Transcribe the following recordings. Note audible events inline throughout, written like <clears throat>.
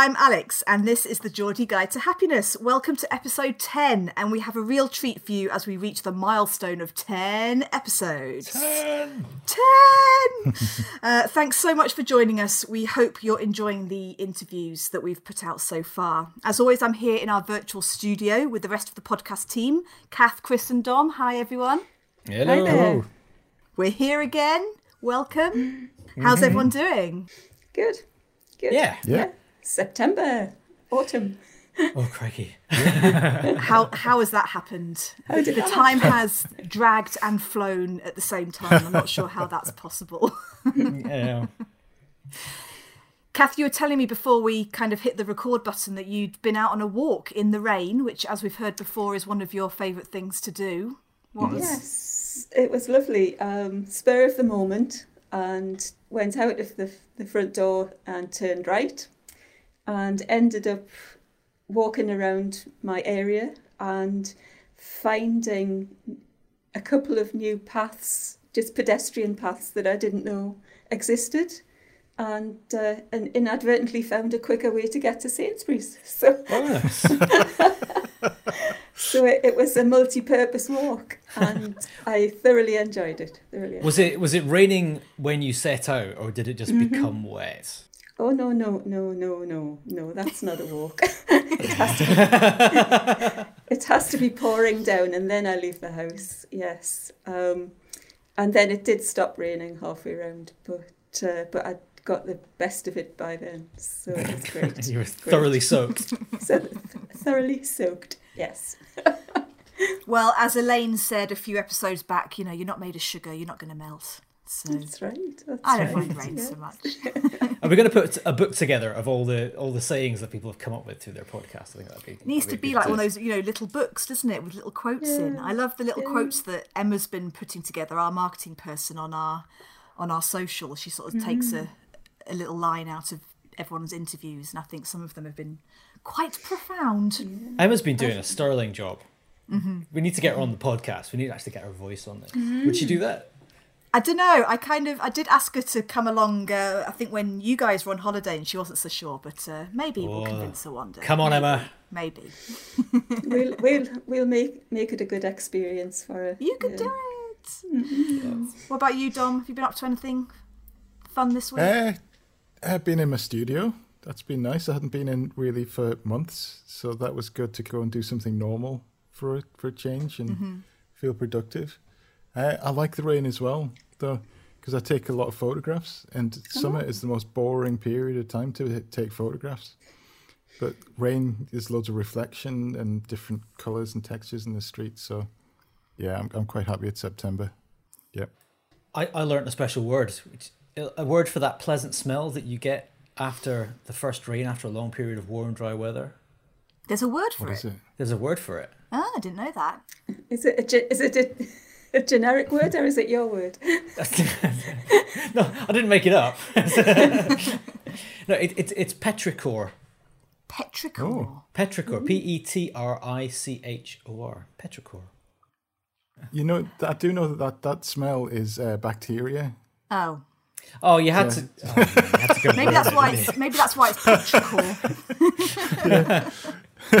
I'm Alex, and this is the Geordie Guide to Happiness. Welcome to episode 10, and we have a real treat for you as we reach the milestone of 10 episodes. 10! 10! <laughs> uh, thanks so much for joining us. We hope you're enjoying the interviews that we've put out so far. As always, I'm here in our virtual studio with the rest of the podcast team Kath, Chris, and Dom. Hi, everyone. Hello. there. We're here again. Welcome. <laughs> How's everyone doing? Good. Good. Yeah. Yeah. September, autumn. Oh, crikey. <laughs> How how has that happened? How did the that time has dragged and flown at the same time. I'm not sure how that's possible. <laughs> Yeah. <laughs> Kath, you were telling me before we kind of hit the record button that you'd been out on a walk in the rain, which, as we've heard before, is one of your favourite things to do. What was Yes, it was lovely. Um, spur of the moment, and went out of the, the front door and turned right, and ended up walking around my area and finding a couple of new paths, just pedestrian paths that I didn't know existed. And, uh, and inadvertently found a quicker way to get to Sainsbury's. <laughs> So nice. <laughs> So it, it was a multi-purpose walk, and I thoroughly enjoyed it. Thoroughly. Was it was it raining when you set out, or did it just become wet? Oh no no no no no no! That's not a walk. <laughs> it has to. Be, <laughs> it has to be pouring down, and then I leave the house. Yes, um, and then it did stop raining halfway round, but uh, but I got the best of it by then, so it was great. <laughs> You were Great. thoroughly soaked. so thoroughly soaked. Yes. well, as Elaine said a few episodes back, you know, you're not made of sugar, you're not going to melt. So That's right. That's I don't right. mind rain yeah. so much. Are we going to put a book together of all the all the sayings that people have come up with through their podcast? I think that'd be It needs to be good like one of those, you know, little books, doesn't it, with little quotes in. I love the little yeah. quotes that Emma's been putting together. Our marketing person on our on our social, she sort of takes a mm. a little line out of everyone's interviews, and I think some of them have been quite profound. Emma's been doing a sterling job. Mm-hmm. We need to get her on the podcast. We need to actually get her voice on there. Mm-hmm. Would she do that? I don't know. I kind of I did ask her to come along. Uh, I think when you guys were on holiday, and she wasn't so sure, but uh, maybe we'll Oh, convince her one day. Come on, Emma. Maybe <laughs> we'll we'll we'll make make it a good experience for her. you could Yeah. do it. What about you, Dom? Have you been up to anything fun this week? Uh, I've been in my studio. That's been nice. I hadn't been in really for months, so that was good to go and do something normal for for a change and feel productive. Uh, I like the rain as well, though, because I take a lot of photographs, and summer is the most boring period of time to take photographs. But rain, there's loads of reflection and different colours and textures in the streets. So, yeah, I'm, I'm quite happy it's September. Yep. I, I learned a special word, which, a word for that pleasant smell that you get after the first rain after a long period of warm, dry weather. There's a word for What it. is it? There's a word for it. Ah, I didn't know that. Is it a, is it a, a generic word or is it your word? <laughs> no, I didn't make it up. <laughs> no, it, it, it's petrichor. Petrichor. Oh. Petrichor. P E T R I C H O R. Petrichor. You know, I do know that that, that smell is uh, bacteria. Oh, Oh, you had to. Oh, you had to go <laughs> maybe that's why it's maybe that's why it's petrichor.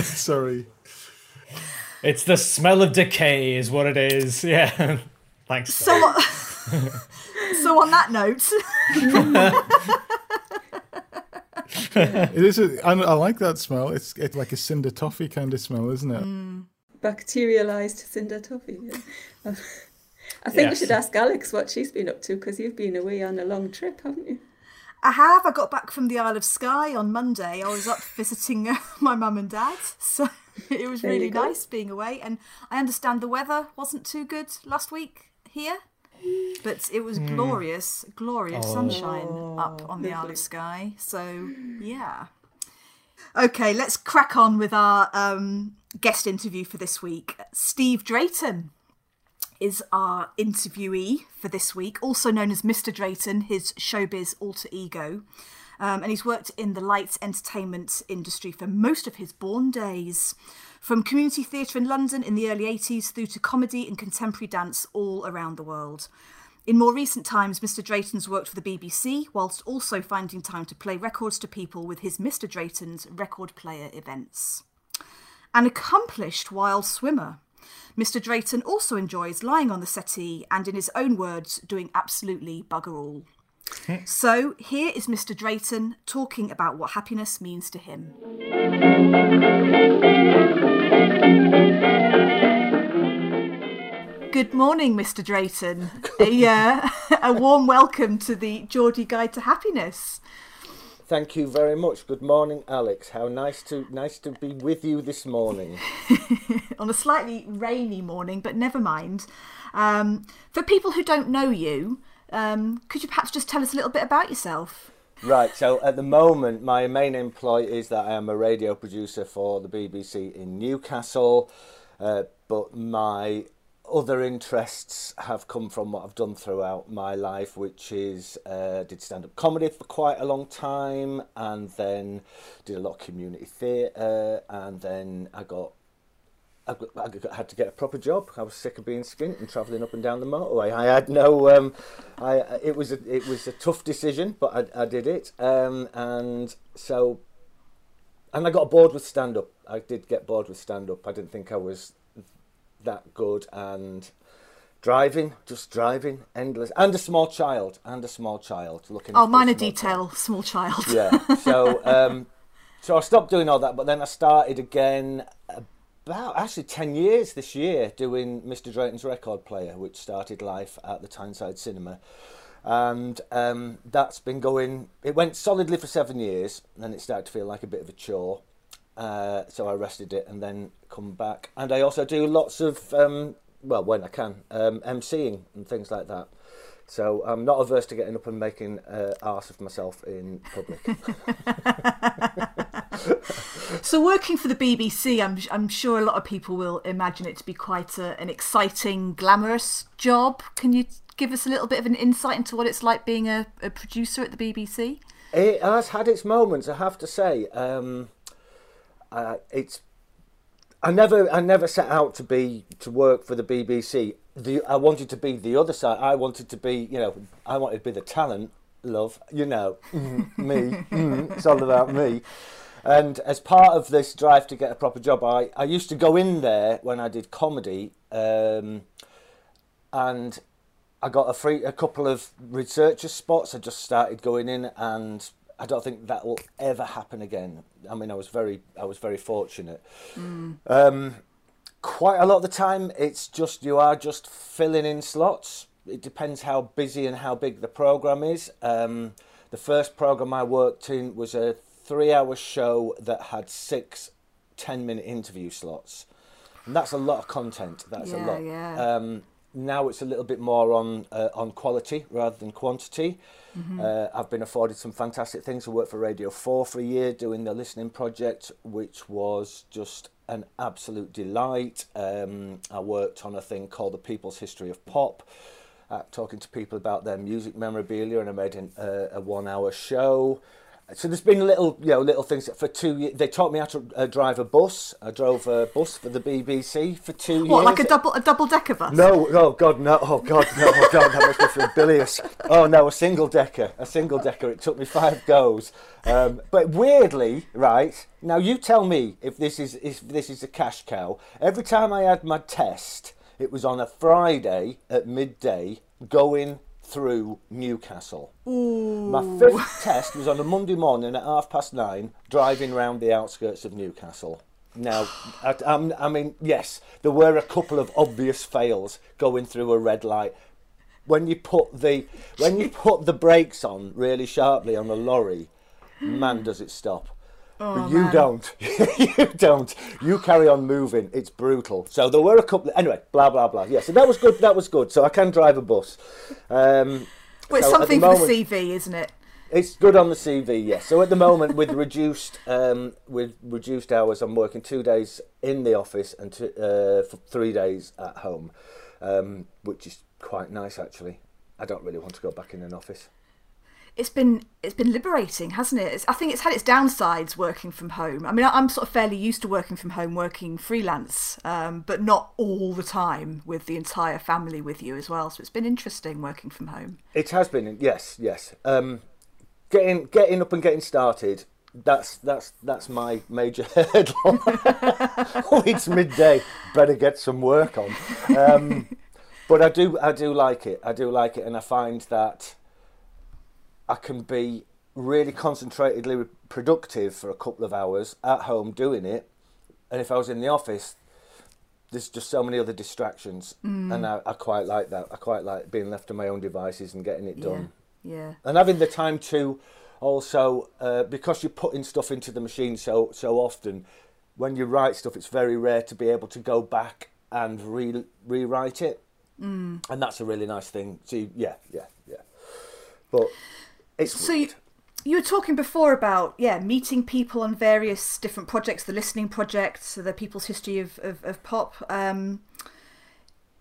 Sorry. It's the smell of decay, is what it is. <laughs> Yeah. Thanks. So, uh, <laughs> so on that note, It is. A, I, I like that smell. It's it's like a cinder toffee kind of smell, isn't it? Bacterialized cinder toffee. yeah. I think we should ask Alex what she's been up to because you've been away on a long trip, haven't you? I have. I got back from the Isle of Skye on Monday. I was up <laughs> visiting uh, my mum and dad, so <laughs> it was There really nice being away. And I understand the weather wasn't too good last week here, but it was glorious, glorious sunshine up on the Isle lovely. of Skye. So yeah. Okay, let's crack on with our um, guest interview for this week. Steve Drayton is our interviewee for this week, also known as Mr. Drayton, his showbiz alter ego. Um, and he's worked in the lights entertainment industry for most of his born days. From community theatre in London in the early 80s through to comedy and contemporary dance all around the world. In more recent times, Mr. Drayton's worked for the BBC, whilst also finding time to play records to people with his Mr. Drayton's record player events. An accomplished wild swimmer, Mr. Drayton also enjoys lying on the settee and, in his own words, doing absolutely bugger all. So here is Mr. Drayton talking about what happiness means to him. Good morning, Mr. Drayton. a, uh, <laughs> a warm welcome to the Geordie Guide to Happiness. Thank you very much. Good morning, Alex. How nice to nice to be with you this morning. <laughs> On a slightly rainy morning, but never mind. Um, for people who don't know you, um, could you perhaps just tell us a little bit about yourself? Right. So at the moment, my main employ is that I am a radio producer for the BBC in Newcastle, uh, but my other interests have come from what I've done throughout my life, which is uh, did stand up comedy for quite a long time, and then did a lot of community theatre, and then I got. I, I had to get a proper job. I was sick of being skint and travelling up and down the motorway. I had no. Um, I it was a it was a tough decision, but I, I did it. Um, and so, and I got bored with stand up. I did get bored with stand up. I didn't think I was that good and driving, just driving, endless, and a small child, and a small child looking. Oh, minor detail, child. small child. yeah. <laughs> So, um, so I stopped doing all that, but then I started again about actually ten years this year doing Mr. Drayton's record player, which started life at the Tyneside Cinema. And um, that's been going. It went solidly for seven years, and then it started to feel like a bit of a chore. Uh, so I rested it and then come back. And I also do lots of, um, well, when I can, um, emceeing and things like that. So I'm not averse to getting up and making uh, arse of myself in public. <laughs> <laughs> so working for the BBC, I'm I'm sure a lot of people will imagine it to be quite a, an exciting, glamorous job. Can you give us a little bit of an insight into what it's like being a, a producer at the BBC? It has had its moments, I have to say. Um, uh, it's I never I never set out to be to work for the BBC. The I wanted to be the other side. I wanted to be you know I wanted to be the talent. Love you know mm, me. Mm, it's all about me. And as part of this drive to get a proper job, I, I used to go in there when I did comedy, um, and I got a free a couple of researcher spots. I just started going in and I don't think that will ever happen again. I mean, I was very, I was very fortunate. Mm. Um, quite a lot of the time, it's just you are just filling in slots. It depends how busy and how big the program is. Um, the first program I worked in was a three-hour show that had six 10-minute interview slots, and that's a lot of content. That's yeah, a lot. Yeah. Um, now it's a little bit more on uh, on quality rather than quantity. Mm-hmm. Uh, I've been afforded some fantastic things. I worked for Radio 4 for a year doing the listening project, which was just an absolute delight. Um, I worked on a thing called the People's History of Pop, uh, talking to people about their music memorabilia, and I made an, uh, a one hour show. So there's been little, you know, little things for two years. They taught me how to uh, drive a bus. I drove a bus for the BBC for two what, years. What, like a double a double decker bus? No, oh god, no, oh god, no, oh god, that must be bilious. Oh no, a single decker, a single decker. It took me five goes, um, but weirdly, right now, you tell me if this is if this is a cash cow. Every time I had my test, it was on a Friday at midday, going through Newcastle. Ooh. My fifth test was on a Monday morning at half past nine, driving round the outskirts of Newcastle. Now, I, I, mean, yes, there were a couple of obvious fails going through a red light. When you put the when you put the brakes on really sharply on a lorry, man, does it stop. Oh, but you man. don't. <laughs> you don't. You carry on moving. It's brutal. So there were a couple. Anyway, blah blah blah. Yeah. So that was good. That was good. So I can drive a bus. Um, well, it's so something the for moment, the CV, isn't it? It's good on the CV. Yes. So at the moment, with reduced um, with reduced hours, I'm working two days in the office and two, uh, for three days at home, um, which is quite nice actually. I don't really want to go back in an office. It's been it's been liberating, hasn't it? It's, I think it's had its downsides working from home. I mean, I'm sort of fairly used to working from home, working freelance, um, but not all the time with the entire family with you as well. So it's been interesting working from home. It has been, yes, yes. Um, getting getting up and getting started. That's that's that's my major <laughs> hurdle. oh, <laughs> it's midday. Better get some work on. Um, but I do I do like it. I do like it, and I find that I can be really concentratedly productive for a couple of hours at home doing it. And if I was in the office, there's just so many other distractions, mm. and I, I, quite like that. I quite like being left to my own devices and getting it done. Yeah, yeah. and having the time to also uh, because you're putting stuff into the machine so so often. When you write stuff, it's very rare to be able to go back and re- rewrite it, mm. and that's a really nice thing. So yeah, yeah, yeah. But it's so you, you were talking before about yeah meeting people on various different projects, the listening project, so the People's History of of, of Pop. Um,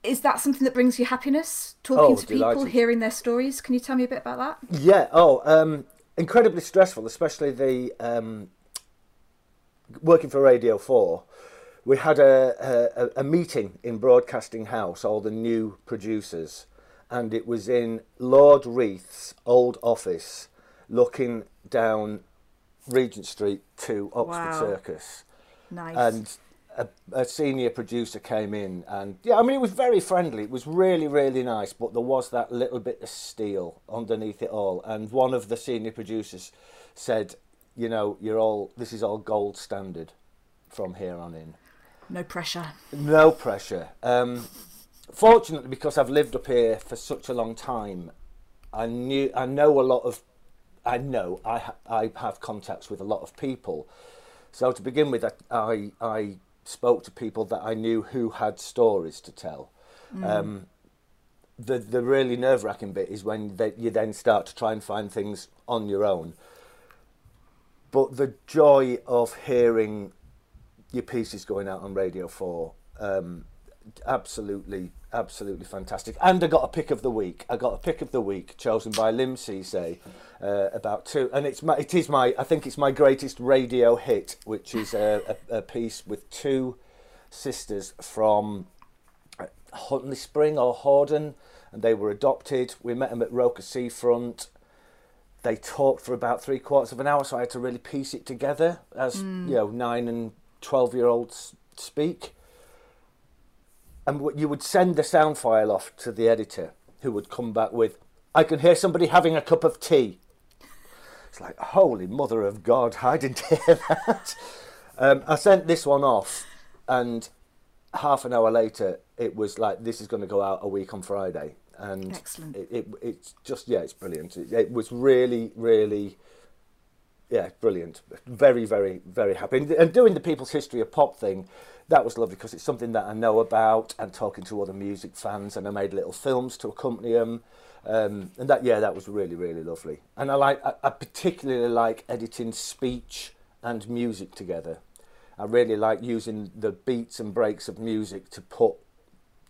is that something that brings you happiness? Talking oh, to people, hearing their stories. Can you tell me a bit about that? Yeah. Oh, um, incredibly stressful, especially the um, working for Radio Four. We had a, a, a meeting in Broadcasting House, all the new producers, and it was in Lord Reith's old office, looking down Regent Street to Oxford wow. Circus. Nice. And a, a, senior producer came in, and yeah, I mean, it was very friendly. It was really, really nice, but there was that little bit of steel underneath it all. And one of the senior producers said, "You know, you're all. This is all gold standard from here on in." No pressure. No pressure. Um, fortunately, because I've lived up here for such a long time, I knew I know a lot of. I know I ha- I have contacts with a lot of people. So to begin with, I I spoke to people that I knew who had stories to tell. Mm. Um, the the really nerve wracking bit is when they, you then start to try and find things on your own. But the joy of hearing your pieces going out on Radio Four, um, absolutely absolutely fantastic. And I got a pick of the week. I got a pick of the week chosen by Lim Cisse uh, about two, and it's my, it is my I think it's my greatest radio hit, which is a, a, a piece with two sisters from uh, Houghton-le-Spring or Horden, and they were adopted. We met them at Roker Seafront. They talked for about three quarters of an hour, so I had to really piece it together as mm. you know nine and twelve year olds speak and you would send the sound file off to the editor, who would come back with, "I can hear somebody having a cup of tea." It's like, holy mother of God, I didn't <laughs> hear that. Um, I sent this one off, and half an hour later, it was like, "This is going to go out a week on Friday," and Excellent. It, it it's just yeah, it's brilliant. It, it was really, really yeah, brilliant. Very, very, very happy. And doing the People's History of Pop thing, that was lovely because it's something that I know about and talking to other music fans, and I made little films to accompany them. Um, and that, yeah, that was really, really lovely. And I like, I, I particularly like editing speech and music together. I really like using the beats and breaks of music to put,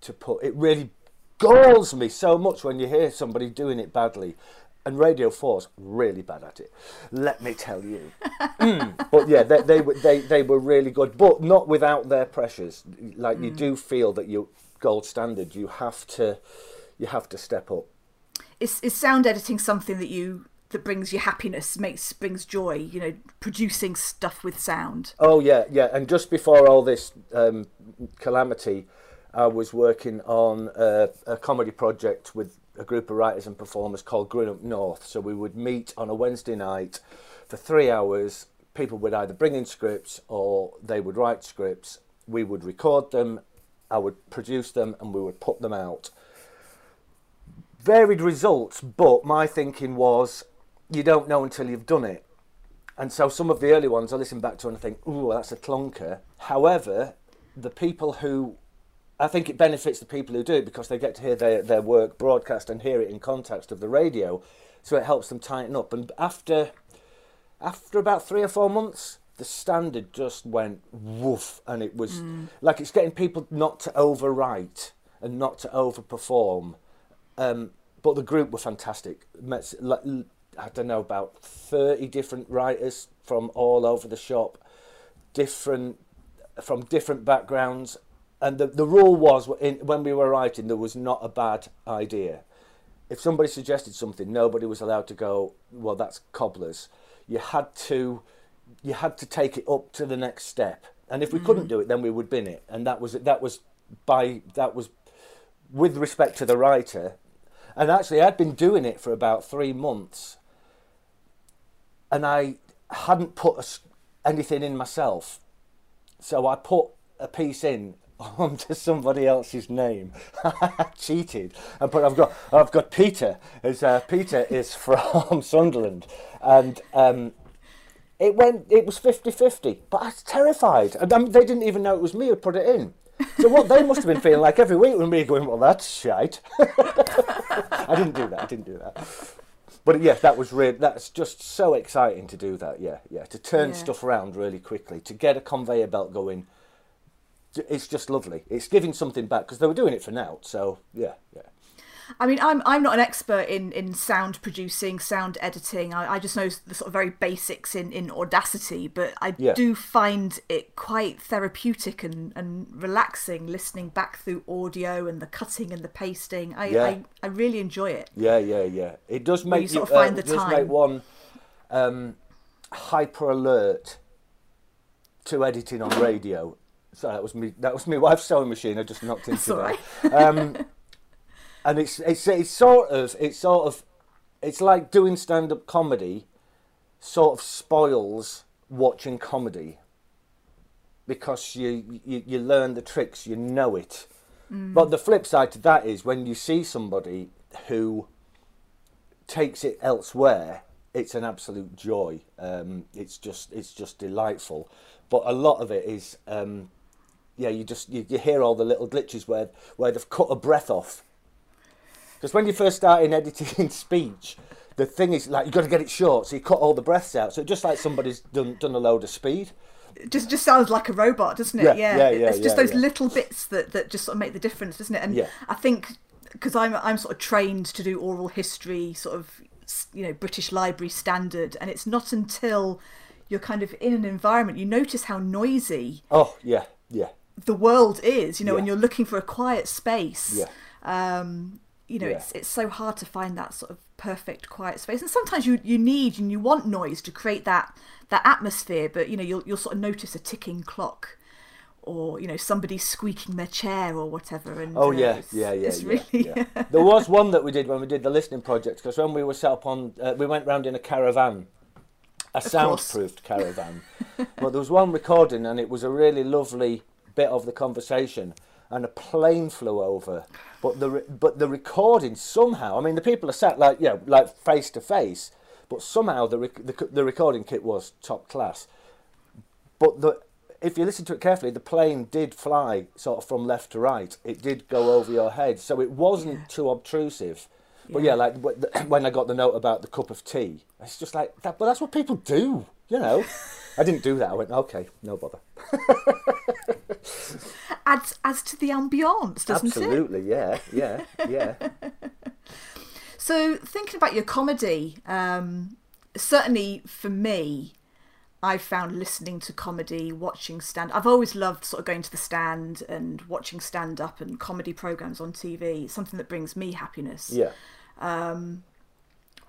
to put. It really galls me so much when you hear somebody doing it badly and Radio 4's really bad at it. Let me tell you. mm. But yeah, they, they, were they they were really good, but not without their pressures. Like mm. you do feel that you gold standard. You have to you have to step up. Is is sound editing something that you that brings you happiness, makes brings joy? You know, producing stuff with sound. Oh yeah, yeah. And just before all this um, calamity. I was working on a, a comedy project with a group of writers and performers called Growing Up North. So we would meet on a Wednesday night for three hours. People would either bring in scripts or they would write scripts. We would record them, I would produce them, and we would put them out. Varied results, but my thinking was you don't know until you've done it. And so some of the early ones I listen back to and I think, ooh, that's a clunker. However, the people who I think it benefits the people who do it because they get to hear their, their work broadcast and hear it in context of the radio. So it helps them tighten up. And after after about three or four months, the standard just went woof, and it was mm. like it's getting people not to overwrite and not to overperform. Um, but the group were fantastic. Met, I don't know about thirty different writers from all over the shop, different from different backgrounds, and the the rule was in, when we were writing there was not a bad idea. If somebody suggested something, nobody was allowed to go. Well, that's cobblers. You had to you had to take it up to the next step. And if we mm. couldn't do it, then we would bin it. And that was that was by that was with respect to the writer. And actually, I'd been doing it for about three months, and I hadn't put a, anything in myself. So I put a piece in onto somebody else's name. I <laughs> cheated and put. I've got. I've got Peter. Is uh, Peter is from <laughs> Sunderland, and um, it went. It was 50-50, but I was terrified. And um, they didn't even know it was me who put it in. So what they must have been feeling like every week when me going, well, that's shite. <laughs> I didn't do that. I didn't do that. But yes, that was really. That's just so exciting to do that. Yeah, yeah. To turn yeah. stuff around really quickly, to get a conveyor belt going. It's just lovely. It's giving something back because they were doing it for now. So yeah, yeah. I mean, I'm I'm not an expert in, in sound producing, sound editing. I, I just know the sort of very basics in, in Audacity, but I yeah. do find it quite therapeutic and, and relaxing listening back through audio and the cutting and the pasting. I yeah. I, I really enjoy it. Yeah, yeah, yeah. It does make you, sort of find uh, the time. make one um, hyper alert to editing on radio. So that was me. That was my wife's sewing machine. I just knocked into that. Um, <laughs> and it's it's it's sort of it's sort of it's like doing stand up comedy sort of spoils watching comedy because you, you you learn the tricks, you know it. Mm. But the flip side to that is when you see somebody who takes it elsewhere, it's an absolute joy. Um, it's just it's just delightful. But a lot of it is, um, yeah, you just you, you hear all the little glitches where where they've cut a breath off because when you first start in editing <laughs> speech, the thing is like you've got to get it short, so you cut all the breaths out. So just like somebody's done done a load of speed. It just just sounds like a robot, doesn't it? Yeah, yeah, yeah. yeah it's just yeah, those little bits that, that just sort of make the difference, doesn't it? And. I think because I'm I'm sort of trained to do oral history, sort of you know British Library standard, and it's not until you're kind of in an environment you notice how noisy. Oh yeah, yeah. The world is, you know, when you're looking for a quiet space. Yeah. Um, you know yeah. it's it's so hard to find that sort of perfect quiet space and sometimes you you need and you want noise to create that that atmosphere but you know you'll you'll sort of notice a ticking clock or you know somebody squeaking their chair or whatever and oh uh, yeah yeah yeah, yeah, really... yeah. <laughs> there was one that we did when we did the listening project because when we were set up on uh, we went round in a caravan a soundproofed caravan but there was one recording and it was a really lovely bit of the conversation and a plane flew over. But the but the recording somehow, I mean, the people are sat like you know, like face to face, but somehow the, the the recording kit was top class. But the if you listen to it carefully, the plane did fly sort of from left to right. It did go over your head, so it wasn't yeah. too obtrusive. But yeah. yeah, like <clears throat> when I got the note about the cup of tea, it's just like that. But that's what people do, you know. I didn't do that. I went, okay, no bother. <laughs> adds adds to the ambience, doesn't Absolutely, it? Absolutely, yeah, yeah, yeah. <laughs> so thinking about your comedy, um, certainly for me, I've found listening to comedy, watching stand. I've always loved sort of going to the stand and watching stand up and comedy programs on TV. something that brings me happiness. Yeah. Um,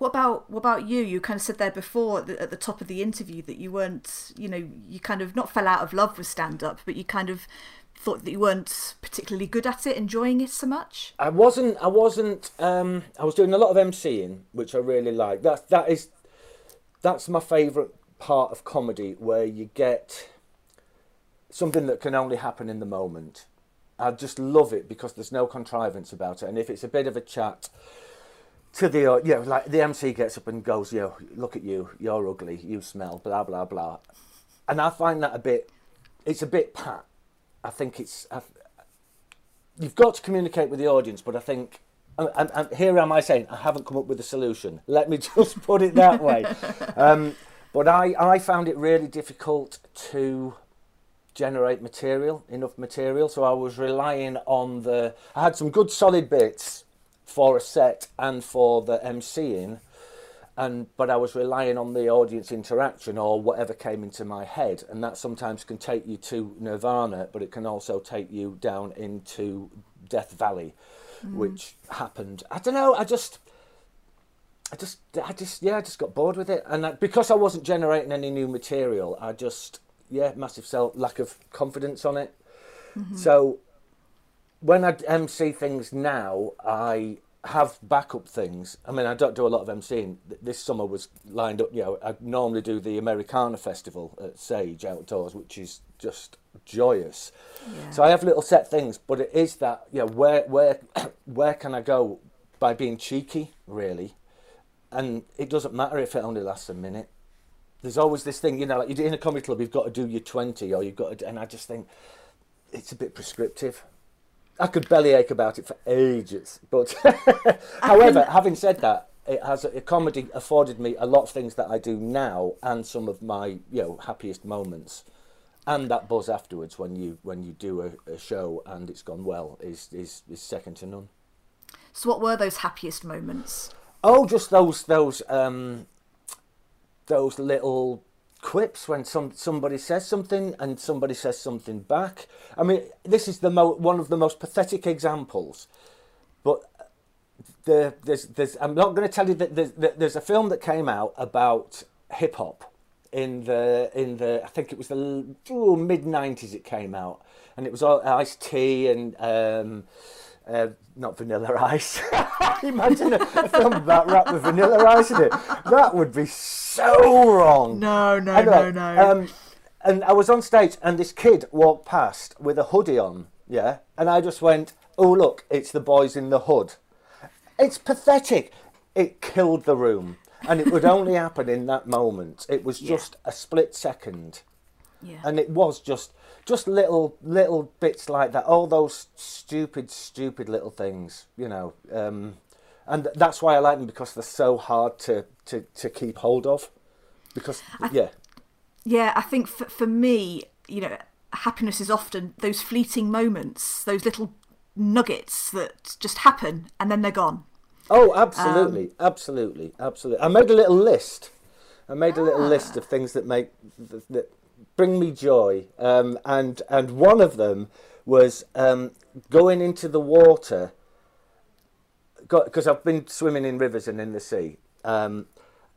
what about what about you? You kind of said there before at the, top of the interview that you weren't, you know, you kind of not fell out of love with stand up, but you kind of thought that you weren't particularly good at it, enjoying it so much? I wasn't. I wasn't. Um, I was doing a lot of MCing, which I really like. That that is that's my favourite part of comedy, where you get something that can only happen in the moment. I just love it because there's no contrivance about it, and if it's a bit of a chat to the uh, know, like the MC gets up and goes, "Yo, look at you, you're ugly, you smell, blah blah blah," and I find that a bit. It's a bit pat I think it's I've, you've got to communicate with the audience, but I think. And, and, here am I saying I haven't come up with a solution. Let me <laughs> just put it that way. <laughs> um, but I, I found it really difficult to generate material, enough material. So I was relying on the. I had some good solid bits for a set and for the MCing, and but I was relying on the audience interaction or whatever came into my head, and that sometimes can take you to nirvana, but it can also take you down into Death Valley, mm. which happened. I don't know. I just. I just, I just, yeah, I just got bored with it, and I, because I wasn't generating any new material, I just, yeah, massive self lack of confidence on it. Mm-hmm. So, when I MC things now, I have backup things. I mean, I don't do a lot of MCing. This summer was lined up. You know, I normally do the Americana Festival at Sage outdoors, which is just joyous. So I have little set things, but it is that you know where where <coughs> where can I go by being cheeky, really? And it doesn't matter if it only lasts a minute. There's always this thing, you know, like in a comedy club, you've got to do your twenty, or you've got to, and I just think it's a bit prescriptive. I could bellyache about it for ages, but <laughs> however, having said that, it has a comedy afforded me a lot of things that I do now, and some of my you know happiest moments, and that buzz afterwards when you when you do a, a show and it's gone well is is is second to none. So, what were those happiest moments? Oh, just those those um, those little quips when some somebody says something and somebody says something back. I mean, this is the one of the most pathetic examples, but the there's there's I'm not going to tell you that there's, there's a film that came out about hip hop in the in the I think it was the mid '90s it came out, and it was all Ice T and. Um, uh, not Vanilla Ice. <laughs> Imagine a, a film about rap with Vanilla Ice in it. That would be so wrong. No, no, Anyway, no, no. Um, and I was on stage, and this kid walked past with a hoodie on, yeah, and I just went, "Oh look, it's the boys in the hood." It's pathetic. It killed the room, and it would only happen in that moment. It was just a split second, yeah. and it was just just little little bits like that. All those stupid, stupid little things, you know. Um, and that's why I like them because they're so hard to, to, to keep hold of. Because yeah, Yeah, I think for, for me, you know, happiness is often those fleeting moments, those little nuggets that just happen and then they're gone. Oh, absolutely, absolutely, absolutely. I made a little list. I made a little list of things that make that, that bring me joy, um, and and one of them was um, going into the water. Because I've been swimming in rivers and in the sea, um,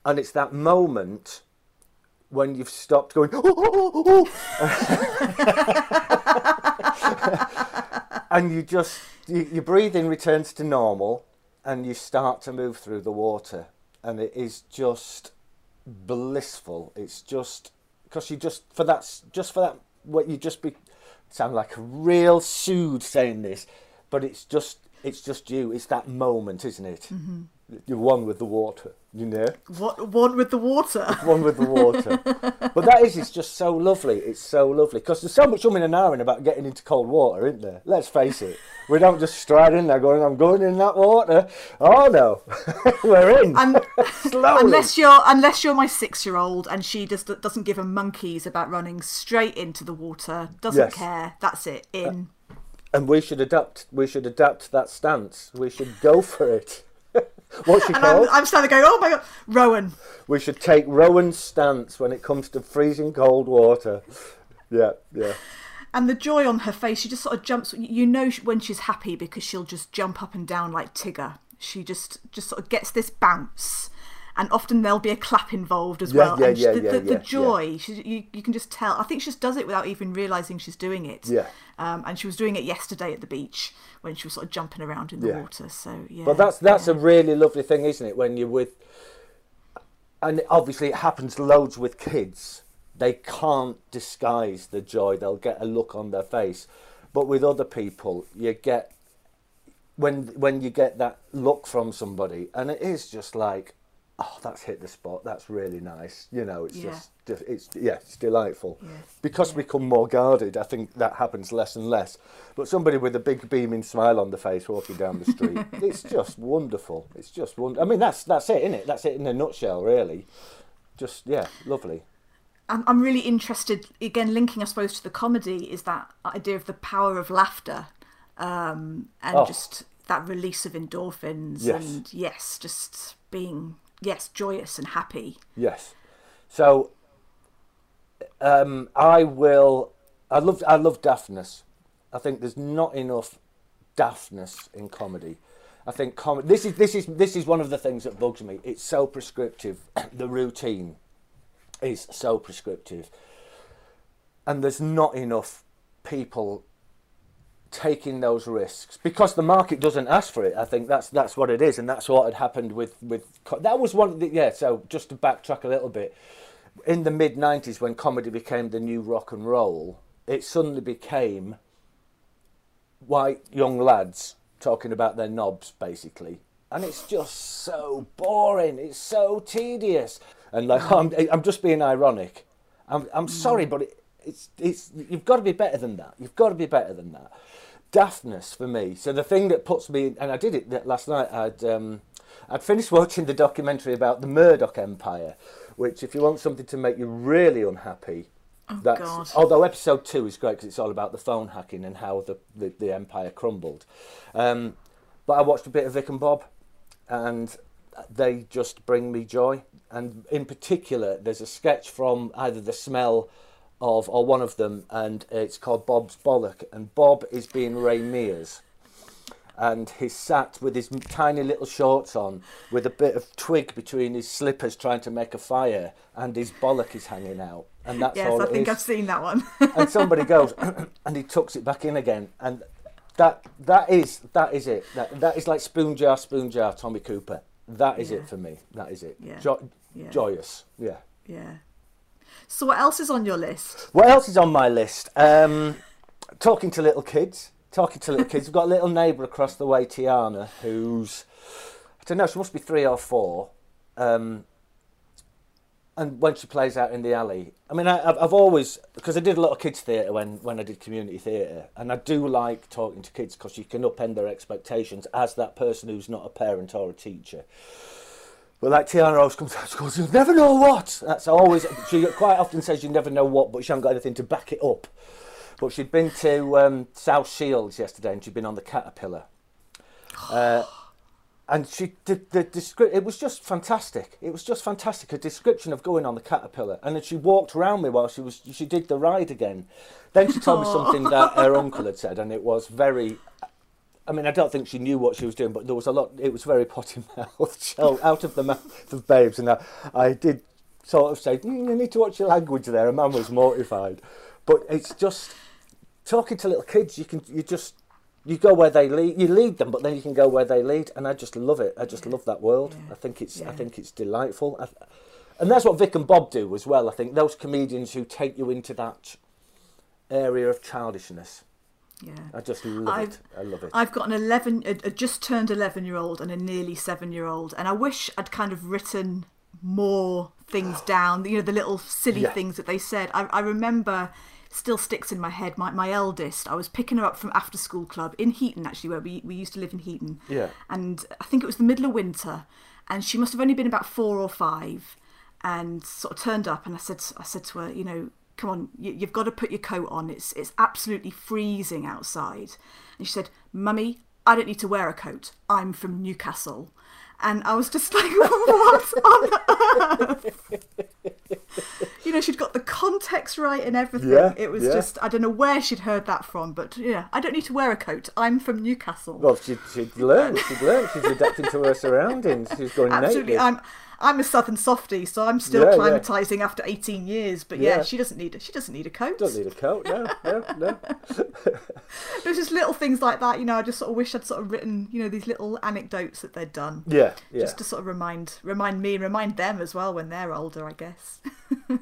and it's that moment when you've stopped going. "Oh, oh, oh, oh." <laughs> and you just you, your breathing returns to normal and you start to move through the water and it is just blissful it's just because you just for that just for that what you just be sound like a real sued saying this but it's just it's just you. It's that moment isn't it? Mm-hmm. You're one with the water you know What one with the water? one with the water. <laughs> but that is, it's just so lovely. It's so lovely because there's so much umming and ahhing about getting into cold water, isn't there? Let's face it. We don't just stride in there going, "I'm going in that water." Oh no, <laughs> we're in <laughs> unless you're unless you're my six year old and she just doesn't give a monkeys about running straight into the water, doesn't Yes. care. That's it. In. and we should adapt. We should adapt that stance. We should go for it. What's she and I'm, called? I'm standing going, oh my god, Rowan. We should take Rowan's stance when it comes to freezing cold water. Yeah, yeah. And the joy on her face, she just sort of jumps. You know when she's happy because she'll just jump up and down like Tigger. She just just sort of gets this bounce, and often there'll be a clap involved as Yeah, well. yeah, and she- yeah, the, yeah, the, yeah, the joy, she, you you can just tell. I think she just does it without even realizing she's doing it. Yeah. Um, and she was doing it yesterday at the beach when she was sort of jumping around in the Yeah. water. So yeah. But that's that's a really lovely thing, isn't it? When you're with, and obviously it happens loads with kids. They can't disguise the joy. They'll get a look on their face, but with other people, you get when when you get that look from somebody, and it is just like, oh, that's hit the spot. That's really nice. You know, it's Yeah. just, just it's yeah, it's delightful. Yeah. Because we become more guarded, I think that happens less and less. But somebody with a big beaming smile on the face walking down the street, <laughs> it's just wonderful. It's just wonderful. I mean, that's that's it, isn't it? That's it in a nutshell, really. Just yeah, lovely. I'm, I'm really interested again linking i suppose to the comedy is that idea of the power of laughter um, and Oh. just that release of endorphins Yes. and yes just being yes, joyous and happy. Yes. So um, I will. I love. I love daftness. I think there's not enough daftness in comedy. I think com- this is this is this is one of the things that bugs me. It's so prescriptive. <clears throat> the routine is so prescriptive, and there's not enough people taking those risks because the market doesn't ask for it. I think that's that's what it is, and that's what had happened with with that was one. Of the, yeah. So just to backtrack a little bit, in the mid '90s when comedy became the new rock and roll, it suddenly became white young lads talking about their knobs, basically, and it's just so boring. It's so tedious, and like <laughs> I'm, I'm just being ironic. I'm I'm sorry, mm. but it, it's it's you've got to be better than that. You've got to be better than that daftness for me. So the thing that puts me, and I did it last night. I'd um, I'd finished <laughs> watching the documentary about the Murdoch Empire, which, if you want something to make you really unhappy, Oh, that's God. although episode two is great because it's all about the phone hacking and how the the, the empire crumbled. Um, but I watched a bit of Vic and Bob, and they just bring me joy. And in particular, there's a sketch from either The Smell of or one of them, and it's called Bob's Bollock. And Bob is being Ray Mears, and he's sat with his tiny little shorts on, with a bit of twig between his slippers, trying to make a fire, and his bollock is hanging out. And that's Yes, all I think is I've seen that one. <laughs> and somebody goes <clears throat> and he tucks it back in again and that that is that is it that that is like spoon jar spoon jar tommy cooper that is Yeah. it for me that is it Yeah. jo- Yeah. joyous yeah yeah. So what else is on your list? what else is on my list? Um talking to little kids. Talking to little kids. We've got a little neighbour across the way tiana who's i don't know she must be three or four. Um and when she plays out in the alley, I mean, I, I've I've always because I did a lot of kids theatre when when I did community theatre, and I do like talking to kids because you can upend their expectations as that person who's not a parent or a teacher. But like Tiana always comes out, she goes, "You'll never know what." That's always she quite often says you never know what, but she hasn't got anything to back it up. But she'd been to um, South Shields yesterday, and she'd been on the Caterpillar. Uh, and she did the description, it was just fantastic it was just fantastic a description of going on the caterpillar and then she walked around me while she was she did the ride again then she told me something that her uncle had said and it was very I mean, I don't think she knew what she was doing, but there was a lot. It was very potty <laughs> mouthed, so out of the mouth of babes. And I, I did sort of say, mm, "You need to watch your language." There, and Mum was mortified. But it's just talking to little kids. You can, you just, you go where they lead. You lead them, but then you can go where they lead. And I just love it. I just love that world. Yeah. I think it's, I think it's delightful. I, and that's what Vic and Bob do as well. I think those comedians who take you into that area of childishness. Yeah. I just love I've- it. I love it. I've got an 11, a, a just turned 11 year old and a nearly seven year old. And I wish I'd kind of written more things <gasps> down, you know, the little silly Yeah. things that they said. I, I remember, still sticks in my head, my, my eldest, I was picking her up from after school club in Heaton, actually, where we, we used to live in Heaton. Yeah. And I think it was the middle of winter. And she must have only been about four or five and sort of turned up and I said I said to her, you know, come on, you, you've got to put your coat on. It's it's absolutely freezing outside. And she said, "Mummy, I don't need to wear a coat. I'm from Newcastle." And I was just <laughs> like, "What on earth?" You know, she'd got the context right and everything. Yeah, it was yeah. just I don't know where she'd heard that from, but yeah, I don't need to wear a coat. I'm from Newcastle. Well, she'd, she'd learned. She'd learned. She's adapting to her surroundings. She's going Absolutely, native. I'm I'm a southern softie, so I'm still Yeah, yeah. after 18 years. But yeah, Yeah. she doesn't need she doesn't need a coat. Don't need a coat. No, no, no. <laughs> <laughs> There's just little things like that, you know. I just sort of wish I'd sort of written, you know, these little anecdotes that they'd done, Yeah, yeah. just to sort of remind remind me and remind them as well when they're older, I guess. <laughs>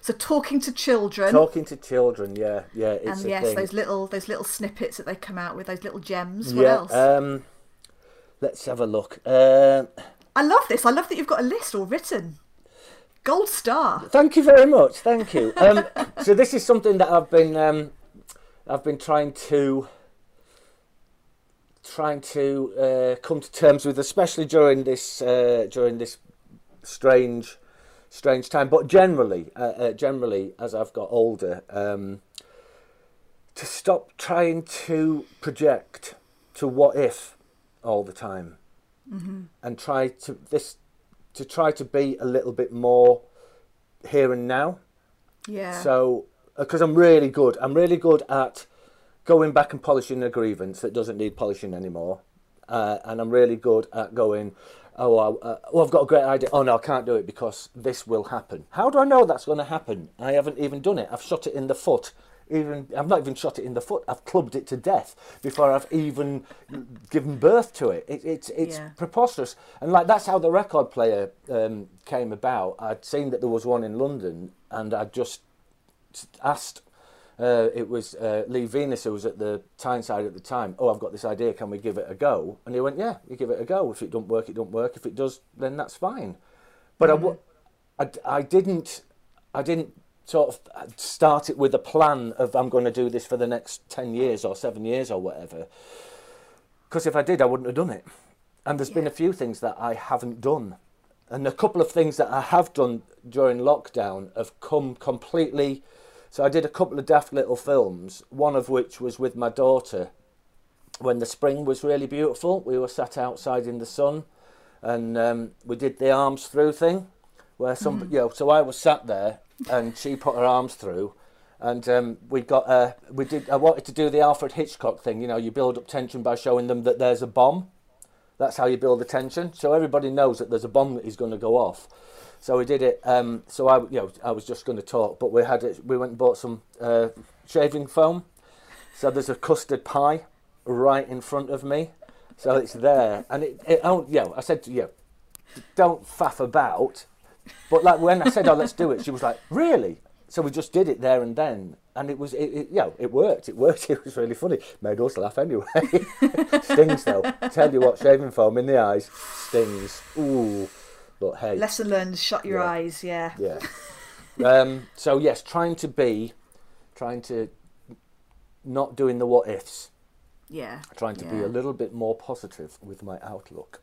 so talking to children, Talking to children. Yeah, yeah. It's and a yes, thing. those little those little snippets that they come out with, those little gems. What yeah. else? Um, let's have a look. Um, I love this. I love that you've got a list all written. Gold star. Thank you very much. Thank you. Um, <laughs> so this is something that I've been um, I've been trying to trying to uh, come to terms with, especially during this uh, during this strange strange time. But generally, uh, uh, generally, as I've got older, um, to stop trying to project to what if all the time and try to this to try to be a little bit more here and now. Yeah. So, because I'm really good, I'm really good at going back and polishing a grievance that doesn't need polishing anymore, uh, and I'm really good at going. Oh, I, uh, oh, I've got a great idea. Oh no, I can't do it because this will happen. How do I know that's going to happen? I haven't even done it. I've shot it in the foot. Even I've not even shot it in the foot. I've clubbed it to death before I've even given birth to it. it it's it's Yeah. preposterous. And like that's how the record player um, came about. I'd seen that there was one in London, and I just asked. Uh, it was uh, Lee Venus who was at the Tyneside at the time. Oh, I've got this idea. Can we give it a go? And he went, Yeah, you give it a go. If it don't work, it don't work. If it does, then that's fine. But I w- I, I didn't. I didn't sort of start it with a plan of I'm going to do this for the next ten years or seven years or whatever. Because if I did, I wouldn't have done it. And there's been a few things that I haven't done. And a couple of things that I have done during lockdown have come completely. So I did a couple of daft little films, one of which was with my daughter when the spring was really beautiful. We were sat outside in the sun and um, we did the arms through thing where some, you know, so I was sat there and she put her arms through and um, we got uh, we did I wanted to do the Alfred Hitchcock thing you know you build up tension by showing them that there's a bomb. That's how you build the tension. So everybody knows that there's a bomb that is going to go off. So we did it um, so I you know I was just going to talk but we had it we went and bought some uh, shaving foam. So there's a custard pie right in front of me. So it's there and it, it oh yeah I said to you don't faff about but like when I said, "Oh, let's do it," she was like, "Really?" So we just did it there and then, and it was, it, it, you know, it worked. It worked. <laughs> It was really funny. Made us laugh anyway. <laughs> stings though. Tell you what, shaving foam in the eyes stings. Ooh, but hey, Lesson learned. Shut your Yeah. eyes. Yeah. yeah. Um, so yes, trying to be, trying to not doing the what ifs. Yeah. Trying to be a little bit more positive with my outlook.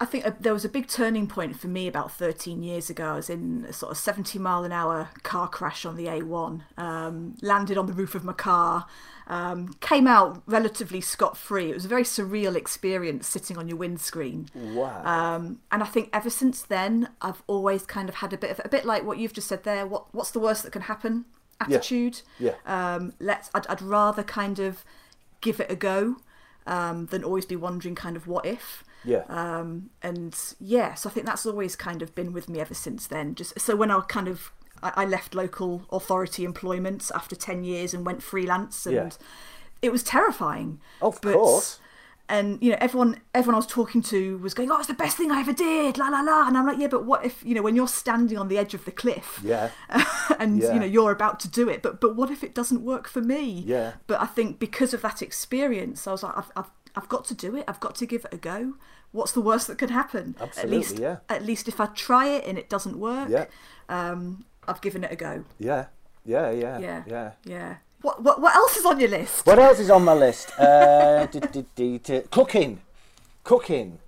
I think uh, there was a big turning point for me about 13 years ago. I was in a sort of 70 mile an hour car crash on the A1, um, landed on the roof of my car, um, came out relatively scot free. It was a very surreal experience sitting on your windscreen. Wow. Um, and I think ever since then, I've always kind of had a bit of a bit like what you've just said there. What what's the worst that can happen? Attitude. Yeah. Um, let's. I'd, I'd rather kind of give it a go um, than always be wondering kind of what if. Yeah. Um, and yeah, so I think that's always kind of been with me ever since then. Just so when I kind of I, I left local authority employment after ten years and went freelance, and Yeah. it was terrifying. Of But- course. And you know, everyone everyone I was talking to was going, "Oh, it's the best thing I ever did!" La la la. And I'm like, "Yeah, but what if you know when you're standing on the edge of the cliff, Yeah. <laughs> and Yeah. you know you're about to do it, but but what if it doesn't work for me?" Yeah. But I think because of that experience, I was like, I've, I've, I've got to do it. I've got to give it a go. What's the worst that could happen? Absolutely, at least, yeah. At least if I try it and it doesn't work, Yeah. um, I've given it a go. Yeah. Yeah. Yeah. Yeah. Yeah. Yeah. What, what, what else is on your list? What else is on my list? Uh, d- d- d- d- cooking. Cooking.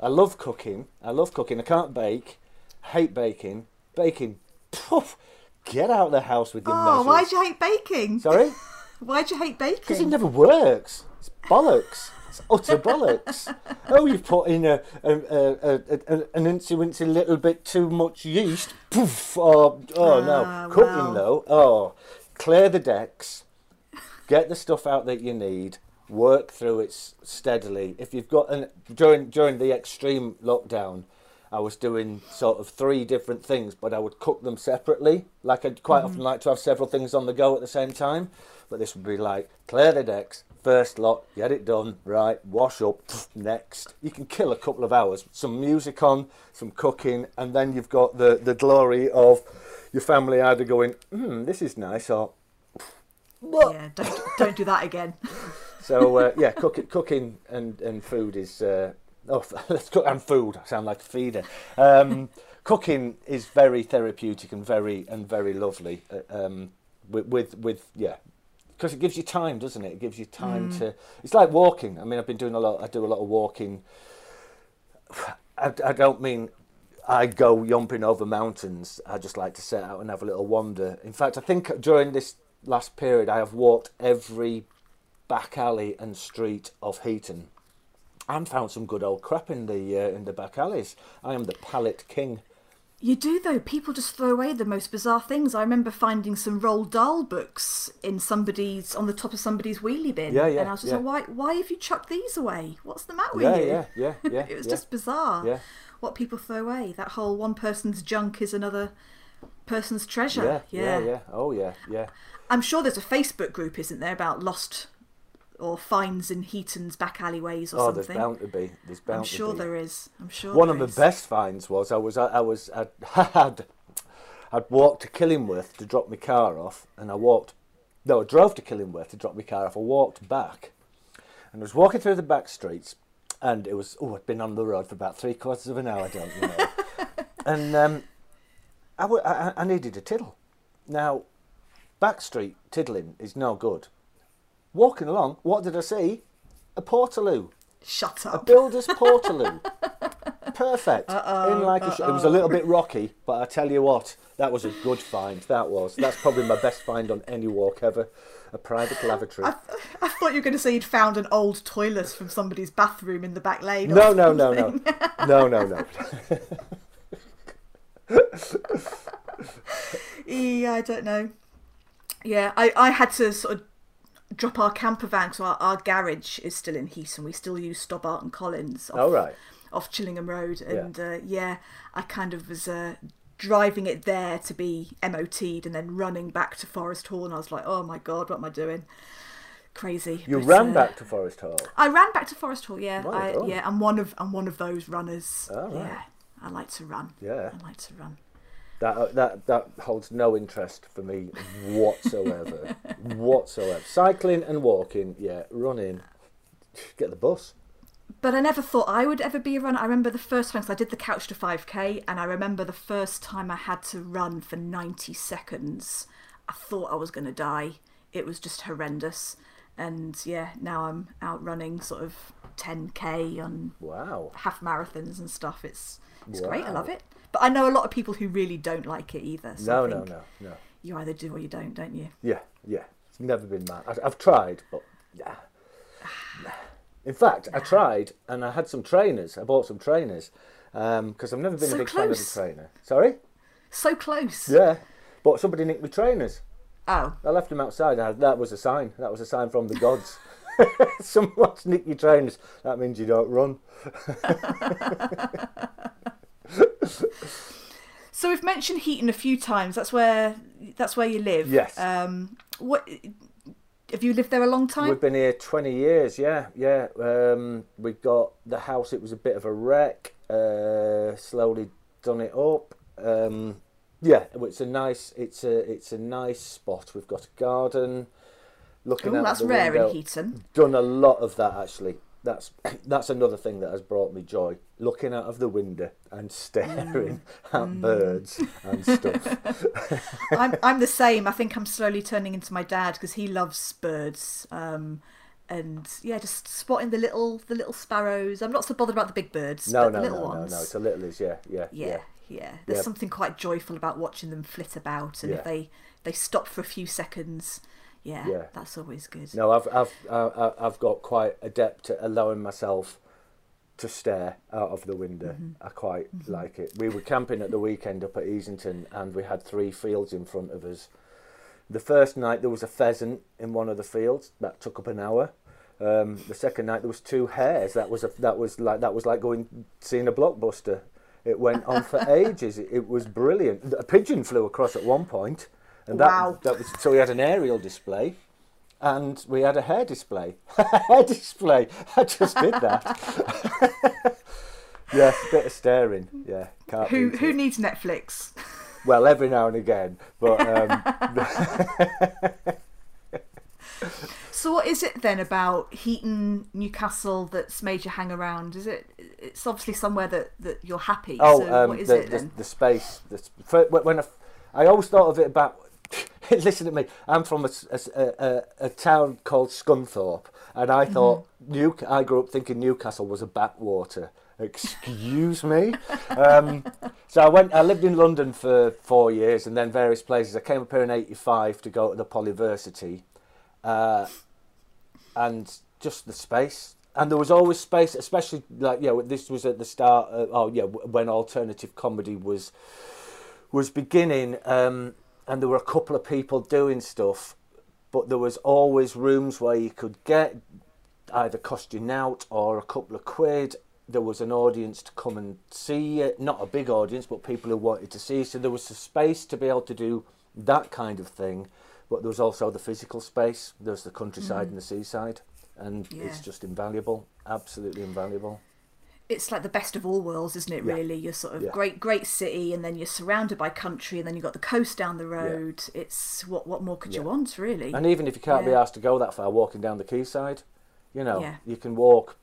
I love cooking. I love cooking. I can't bake. Hate baking. Baking. Poof. Get out of the house with your Oh, measures. why'd you hate baking? Sorry? <laughs> Why'd you hate baking? Because it never works. It's bollocks. It's utter bollocks. Oh, you put in a, a, a, a, a an incy wincy little bit too much yeast. Poof. Oh, oh Ah, no. Cooking well. though. Oh, clear the decks. Get the stuff out that you need. Work through it steadily. If you've got an during during the extreme lockdown, I was doing sort of three different things, but I would cook them separately. Like I'd quite often like to have several things on the go at the same time. But this would be like clear the decks, first lot, get it done, right, wash up, next. You can kill a couple of hours. Some music on, some cooking, and then you've got the, the glory of your family either going, hmm, this is nice, or Yeah, don't, don't do that again. <laughs> so uh, yeah, cook, cooking and, and food is uh, oh <laughs> let's cook and food. I sound like a feeder. Um, <laughs> cooking is very therapeutic and very and very lovely. Uh, um, with, with with yeah, because it gives you time, doesn't it? It gives you time to. It's like walking. I mean, I've been doing a lot. I do a lot of walking. I, I don't mean I go yomping over mountains. I just like to set out and have a little wander. In fact, I think during this last period, I have walked every back alley and street of Heaton. and found some good old crap in the uh, in the back alleys. I am the pallet king. You do though. People just throw away the most bizarre things. I remember finding some Roald Dahl books in somebody's on the top of somebody's wheelie bin. Yeah, yeah, And I was just yeah. like, why? Why have you chucked these away? What's the matter with Yeah, you? yeah, yeah, <laughs> yeah. it was yeah. just bizarre. Yeah. What people throw away. That whole one person's junk is another person's treasure. yeah, yeah, yeah. Oh yeah, yeah. I'm sure there's a Facebook group, isn't there, about lost or finds in Heaton's back alleyways or Oh, something. there's bound to be. There's bound I'm sure there is. I'm sure. One of there the best finds was I was I, I was I'd, <laughs> had I'd walked to Killingworth to drop my car off, and I walked. No, I drove to Killingworth to drop my car off. I walked back, and I was walking through the back streets, and it was oh, I'd been on the road for about three quarters of an hour, don't you know? <laughs> and um, I, w- I, I needed a tiddle. Now, back street tiddling is no good. Walking along, what did I see? A portaloo. Shut up. A builder's <laughs> portaloo. Perfect. In like a sh- it was a little bit rocky, but I tell you what, that was a good find. That was. That's probably my best find on any walk ever. A private lavatory. I thought you were going to say you'd found an old toilet from somebody's bathroom in the back lane. or No, no, no, no, <laughs> no, no, no. <laughs> Yeah, I don't know. Yeah, I, I had to sort of drop our camper van because our, our garage is still in Heaton. We still use Stobart and Collins off, All right. off Chillingham Road. And yeah, uh, yeah I kind of was uh, driving it there to be MOT'd and then running back to Forest Hall. And I was like, oh my God, what am I doing? Crazy. You But, ran uh, back to Forest Hall. I ran back to Forest Hall. Yeah, I, yeah. I'm one of I'm one of those runners. Oh, right. Yeah, I like to run. Yeah. I like to run. That uh, that that holds no interest for me whatsoever. <laughs> whatsoever. Cycling and walking, yeah. Running, get the bus. But I never thought I would ever be a runner. I remember the first time, I did the couch to 5k, and I remember the first time I had to run for 90 seconds. I thought I was going to die. It was just horrendous. And yeah, now I'm out running sort of 10k on Wow. half marathons and stuff. It's it's great. I love it. But I know a lot of people who really don't like it either. So No, I no, no, no. You either do or you don't, don't you? Yeah, yeah. It's never been mine. I, I've tried, but yeah. In fact, I <sighs> tried and I had some trainers. I bought some trainers um, because I've never been So a big close. fan of a trainer. Sorry? So close. Yeah. But somebody nicked my trainers. Oh, I left them outside. and that was a sign. That was a sign from the gods. <laughs> Someone's nicked your trainers. That means you don't run. <laughs> <laughs> so we've mentioned Heaton a few times. That's where that's where you live. Yes. Um, what have you lived there a long time? We've been here 20 years, yeah, yeah. Um, we got the house, it was a bit of a wreck, uh, slowly done it up. Um, yeah, it's a nice, it's a, it's a nice spot. We've got a garden, looking Oh, out that's the rare window. in Heaton. Done a lot of that actually. That's <coughs> that's another thing that has brought me joy. Looking out of the window and staring at birds and stuff. <laughs> I'm I'm the same. I think I'm slowly turning into my dad because he loves birds. Um, and yeah, just spotting the little the little sparrows. I'm not so bothered about the big birds, No, but no, the no, little no, ones. no. It's a little is yeah, yeah, yeah, yeah. There's Yeah. something quite joyful about watching them flit about, and Yeah. if they they stop for a few seconds, yeah, Yeah. that's always good. No, I've I've uh, uh, I've got quite adept at allowing myself to stare out of the window. I quite like it. We were camping at the weekend up at Easington, and we had three fields in front of us. The first night there was a pheasant in one of the fields that took up an hour. Um, the second night there was two hares. That was a, that was like that was like going seeing a blockbuster. It went on for <laughs> ages. It, it was brilliant. A pigeon flew across at one point, and that, Wow. that was so we had an aerial display and we had a hair display. <laughs> hair display. I just did that. <laughs> yeah, a bit of staring. Yeah, can't Who who it. needs Netflix? Well, every now and again, but um, <laughs> So what is it then about Heaton, Newcastle that's made you hang around? Is it? It's obviously somewhere that, that you're happy. oh, so um, what is the, it the, then? the space. The, when I, I always thought of it about. <laughs> listen to me. I'm from a a town called Scunthorpe, and I thought New. I grew up thinking Newcastle was a backwater. Excuse me. Um, <laughs> so I went. I lived in London for four years, and then various places. I came up here in '85 to go to the Polyversity, uh, and just the space. and there was always space, especially like yeah, this was at the start. Of, oh yeah, when alternative comedy was was beginning, um, and there were a couple of people doing stuff, but there was always rooms where you could get either cost you out or a couple of quid. There was an audience to come and see it, not a big audience, but people who wanted to see. So there was a space to be able to do that kind of thing, but there was also the physical space. There's the countryside mm. and the seaside, and yeah. it's just invaluable, absolutely invaluable it's like the best of all worlds, isn't it? Really, yeah. you're sort of yeah. great, great city, and then you're surrounded by country, and then you've got the coast down the road. Yeah. It's what what more could you want, really? And even if you can't be asked to go that far, walking down the quayside, you know, you can walk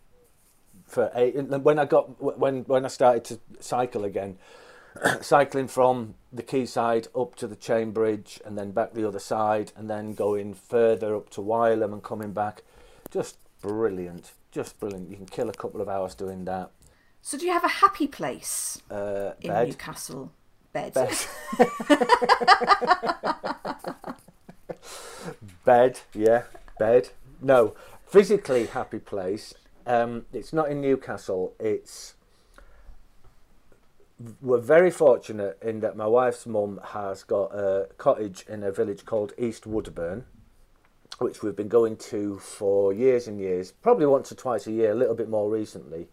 for eight. When I got when when I started to cycle again, <clears throat> cycling from the quayside up to the chain bridge, and then back the other side, and then going further up to Wylam and coming back, just brilliant just brilliant. You can kill a couple of hours doing that. So, do you have a happy place uh, in bed. Newcastle? Bed. Bed. <laughs> bed. Yeah, bed. No, physically happy place. Um, it's not in Newcastle. It's we're very fortunate in that my wife's mum has got a cottage in a village called East Woodburn, which we've been going to for years and years, probably once or twice a year, a little bit more recently.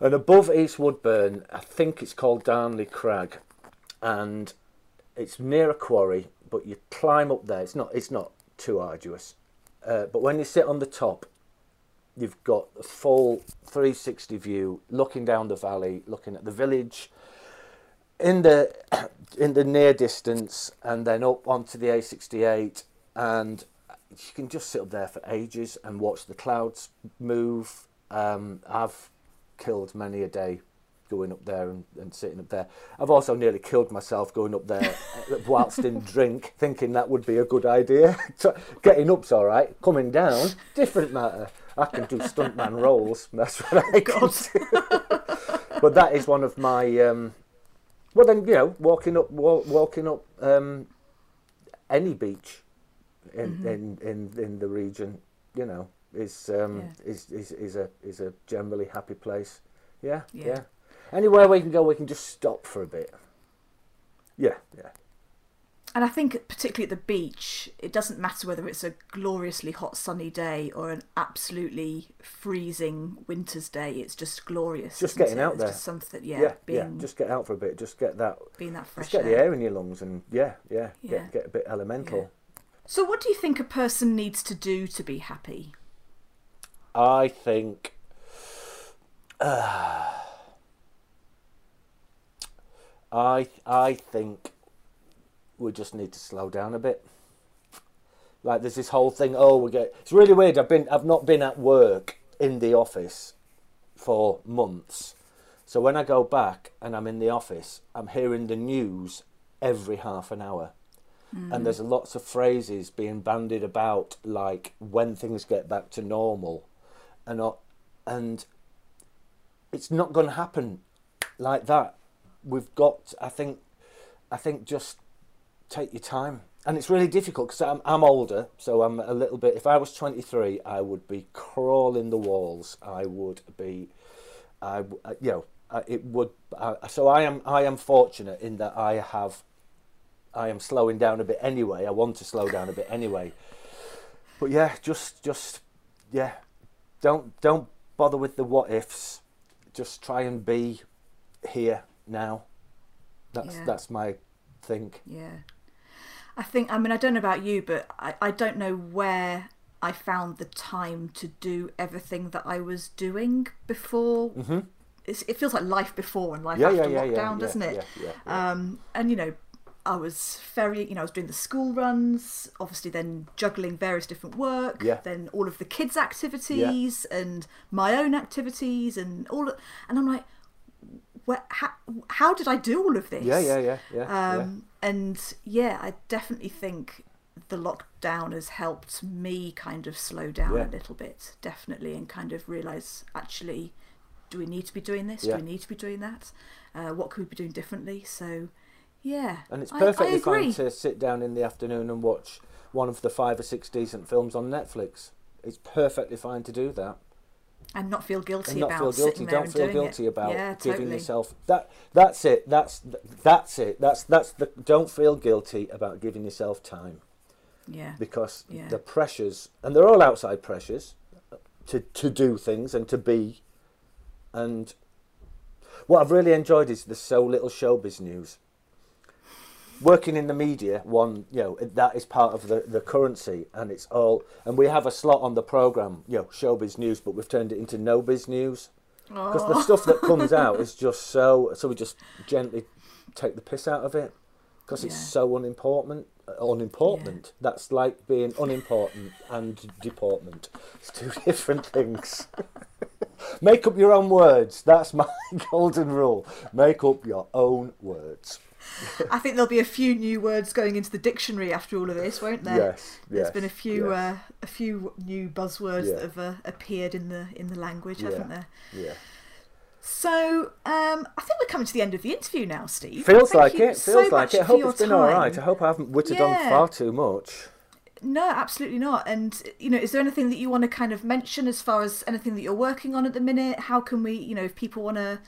And above East Woodburn, I think it's called Darnley Crag, and it's near a quarry. But you climb up there. It's not. It's not too arduous. Uh, but when you sit on the top, you've got a full 360 view, looking down the valley, looking at the village in the <coughs> in the near distance, and then up onto the A68, and you can just sit up there for ages and watch the clouds move. Um, I've killed many a day going up there and, and sitting up there. I've also nearly killed myself going up there <laughs> whilst in drink, thinking that would be a good idea. <laughs> Getting up's all right, coming down, different matter. I can do stuntman <laughs> roles. That's what I can do. but that is one of my. Um, well, then you know, walking up, walking up um, any beach in, mm-hmm. in, in, in the region, you know, is, um, yeah. is, is, is, a, is a generally happy place. Yeah, yeah, yeah. Anywhere we can go, we can just stop for a bit. Yeah, yeah. And I think, particularly at the beach, it doesn't matter whether it's a gloriously hot sunny day or an absolutely freezing winter's day. It's just glorious. Just getting it? out it's there. Just something, yeah. Yeah, being, yeah. Just get out for a bit. Just get that. Being that fresh. Just get air. the air in your lungs and yeah, yeah. yeah. Get get a bit elemental. So, what do you think a person needs to do to be happy? I think. Uh, <sighs> I I think we just need to slow down a bit. Like there's this whole thing. Oh, we get. It's really weird. I've been. I've not been at work in the office for months. So when I go back and I'm in the office, I'm hearing the news every half an hour. Mm. And there's lots of phrases being bandied about, like when things get back to normal, and and it's not going to happen like that. We've got, I think, I think just take your time. And it's really difficult because I'm, I'm older, so I'm a little bit. If I was 23, I would be crawling the walls. I would be, I, uh, you know, it would. so I am, I am fortunate in that I have I am slowing down a bit anyway. I want to slow down a bit anyway. But yeah, just just yeah, don't don't bother with the what ifs. Just try and be here now. That's yeah. that's my think. Yeah. I think I mean I don't know about you, but I, I don't know where I found the time to do everything that I was doing before. Mm-hmm. it feels like life before and life yeah, after yeah, lockdown, doesn't it? Um, and you know, I was very, you know, I was doing the school runs, obviously then juggling various different work, yeah. then all of the kids' activities yeah. and my own activities and all of, and I'm like, where, how, how did I do all of this? Yeah, yeah, yeah, yeah, um, yeah. And yeah, I definitely think the lockdown has helped me kind of slow down yeah. a little bit, definitely, and kind of realize actually, do we need to be doing this? Do we need to be doing that? Uh, what could we be doing differently? So yeah. And it's perfectly I, I fine to sit down in the afternoon and watch one of the five or six decent films on Netflix. It's perfectly fine to do that. and not feel guilty and not about feel guilty. Don't and feel guilty it. about yeah, giving totally. yourself that. That's it. That's that's it. That's that's the. Don't feel guilty about giving yourself time Yeah, because Yeah. the pressures, and they're all outside pressures, to to do things and to be, and what I've really enjoyed is there's so little showbiz news. Working in the media, one you know that is part of the, the currency, and it's all. And we have a slot on the program, you know, showbiz news, but we've turned it into no biz news because the stuff that comes out <laughs> is just so. So we just gently take the piss out of it because it's Yeah. so unimportant. uh, Unimportant. That's like being unimportant and deportment. It's two <laughs> different things. <laughs> Make up your own words. That's my golden rule. Make up your own words. I think there'll be a few new words going into the dictionary after all of this, won't there? Yes. There's yes, been a few yes, uh, a few new buzzwords Yeah. that have uh, appeared in the in the language, Yeah. haven't there? yeah. So um, I think we're coming to the end of the interview now, Steve. Feels Thank like it. Feels like it. Hope it's been all right. I hope I haven't whittled on far too much. No, absolutely not. And you know, is there anything that you want to kind of mention as far as anything that you're working on at the minute? How can we, you know, if people want to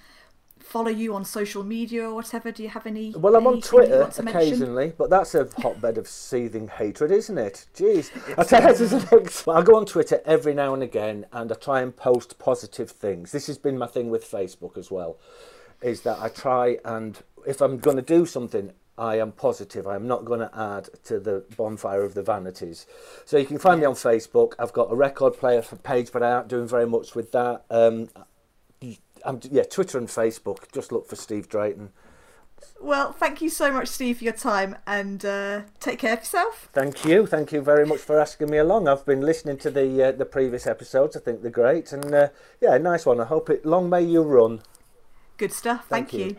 follow you on social media or whatever, do you have any? Well, I'm on Twitter want mention? occasionally, but that's a hotbed of seething hatred, isn't it? Jeez. <laughs> I tell you, this is an I go on Twitter every now and again and I try and post positive things. This has been my thing with Facebook as well, is that I try and if I'm going to do something, I am positive. I'm not going to add to the bonfire of the vanities. So you can find me on Facebook. I've got a record player for page, but I aren't doing very much with that. Um, I'm, yeah, Twitter and Facebook. Just look for Steve Drayton. Well, thank you so much, Steve, for your time, and uh, take care of yourself. Thank you, thank you very much for asking me along. I've been listening to the uh, the previous episodes. I think they're great, and uh, yeah, nice one. I hope it long may you run. Good stuff. Thank, Thank you. you.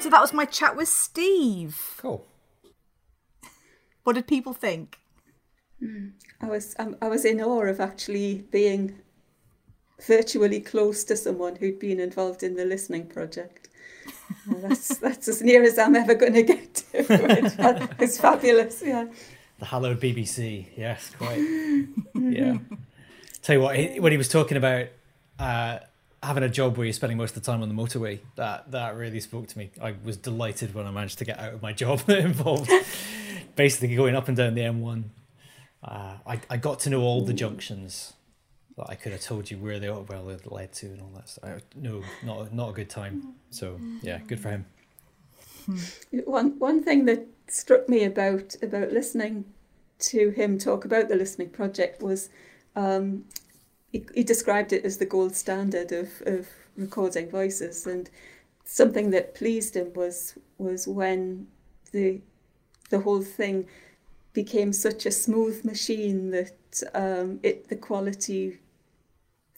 So that was my chat with Steve. Cool. What did people think? I was um, I was in awe of actually being virtually close to someone who'd been involved in the listening project. And that's <laughs> that's as near as I'm ever going to get to it. <laughs> It's fabulous, yeah. The hallowed BBC. Yes, quite. <laughs> yeah. Tell you what, he, when he was talking about uh, having a job where you're spending most of the time on the motorway, that that really spoke to me. I was delighted when I managed to get out of my <laughs> job that involved basically going up and down the M1. Uh, I I got to know all the junctions. That I could have told you where they well they led to and all that stuff. No, not not a good time. So yeah, good for him. <laughs> One one thing that struck me about about listening to him talk about the listening project was um, he, he described it as the gold standard of, of recording voices and something that pleased him was was when the the whole thing became such a smooth machine that um, it the quality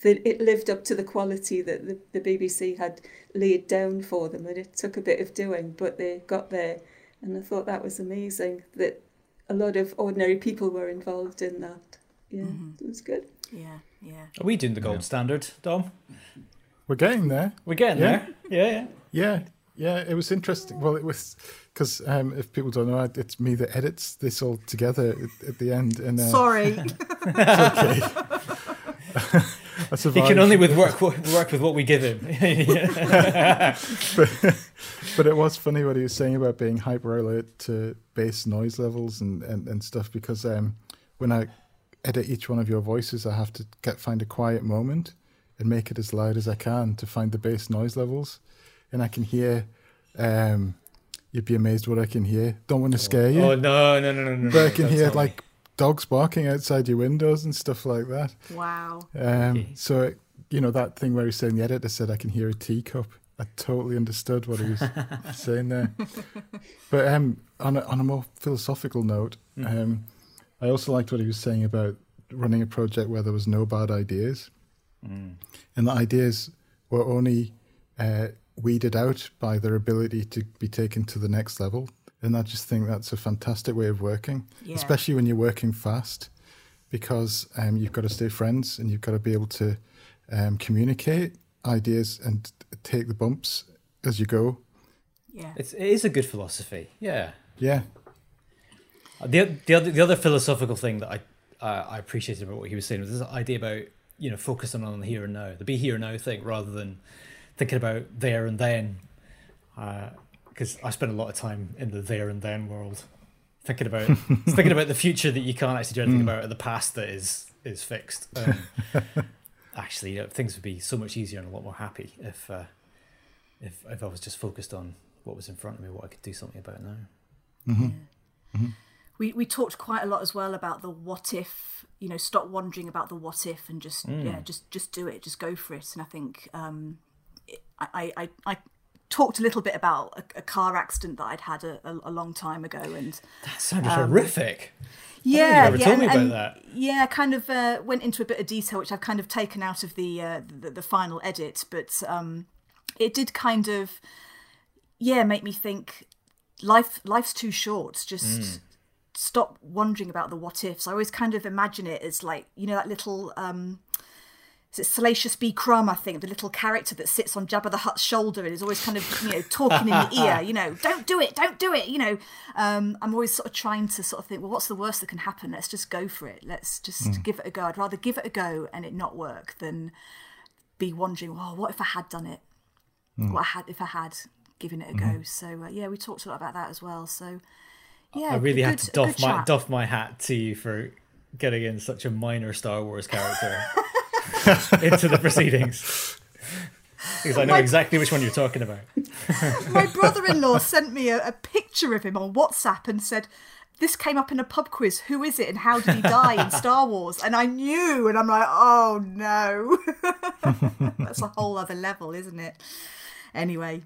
that it lived up to the quality that the, the BBC had laid down for them and it took a bit of doing but they got there. And I thought that was amazing that a lot of ordinary people were involved in that. Yeah it was good Yeah, yeah. Are we doing the gold standard, Dom? We're getting there. We're getting Yeah. there. Yeah, yeah. Yeah, yeah, it was interesting. Well, it was because um, if people don't know, it's me that edits this all together at, at the end. And uh, Sorry. <laughs> <laughs> I He can only with work work with what we give him. <laughs> but it was funny what he was saying about being hyper alert to bass noise levels and, and, and stuff because um, when I edit each one of your voices, I have to get find a quiet moment and make it as loud as I can to find the bass noise levels, and I can hear. Um, you'd be amazed what I can hear. Don't want to scare you, Oh no, no, no, no, no! but I can hear tell me. like dogs barking outside your windows and stuff like that. wow. Um, Okay. So, it, you know, that thing where he's saying the editor said, I can hear a teacup. I totally understood what he was <laughs> saying there. But um, on, a, on a more philosophical note, um, I also liked what he was saying about running a project where there was no bad ideas. And the ideas were only uh, weeded out by their ability to be taken to the next level. And I just think that's a fantastic way of working, Yeah. especially when you're working fast, because um, you've got to stay friends and you've got to be able to um, communicate ideas and take the bumps as you go. Yeah. It's it is a good philosophy. Yeah, Yeah, The the other the other philosophical thing that I uh, I appreciated about what he was saying was this idea about you know focusing on the here and now, the be here and now thing, rather than thinking about there and then. Because uh, I spend a lot of time in the there and then world, thinking about <laughs> thinking about the future that you can't actually do anything mm. about, or the past that is is fixed. Um, <laughs> actually, you know, things would be so much easier and a lot more happy if uh, if if I was just focused on what was in front of me, what I could do something about now. Mm-hmm. Yeah. Mm-hmm. We we talked quite a lot as well about the what if. You know, stop wondering about the what if and just mm. yeah, just just do it, just go for it. And I think um, I, I I talked a little bit about a, a car accident that I'd had a, a, a, long time ago, and that sounded um, horrific. Yeah, yeah, and, and yeah, kind of uh, went into a bit of detail, which I've kind of taken out of the uh, the, the, final edit, but um, it did kind of yeah make me think life life's too short. Just mm. Stop wondering about the what ifs. I always kind of imagine it as like you know that little um, is it Salacious B. Crumb, I think, the little character that sits on Jabba the Hutt's shoulder and is always kind of, you know, talking in the <laughs> ear, you know, don't do it, don't do it, you know. Um, I'm always sort of trying to sort of think, well, what's the worst that can happen? Let's just go for it. Let's just mm. give it a go. I'd rather give it a go and it not work than be wondering, oh, what if I had done it? Mm. What I had if I had given it a go? Mm. So uh, yeah, we talked a lot about that as well. So yeah, I really good, had to doff my doff my hat to you for getting in such a minor Star Wars character. <laughs> into the proceedings. Because I know my, exactly which one you're talking about. <laughs> my brother in law <laughs> sent me a, a, picture of him on WhatsApp and said, This came up in a pub quiz. Who is it and how did he die in Star Wars? And I knew, and I'm like, Oh no. That's a whole other level, isn't it? Anyway,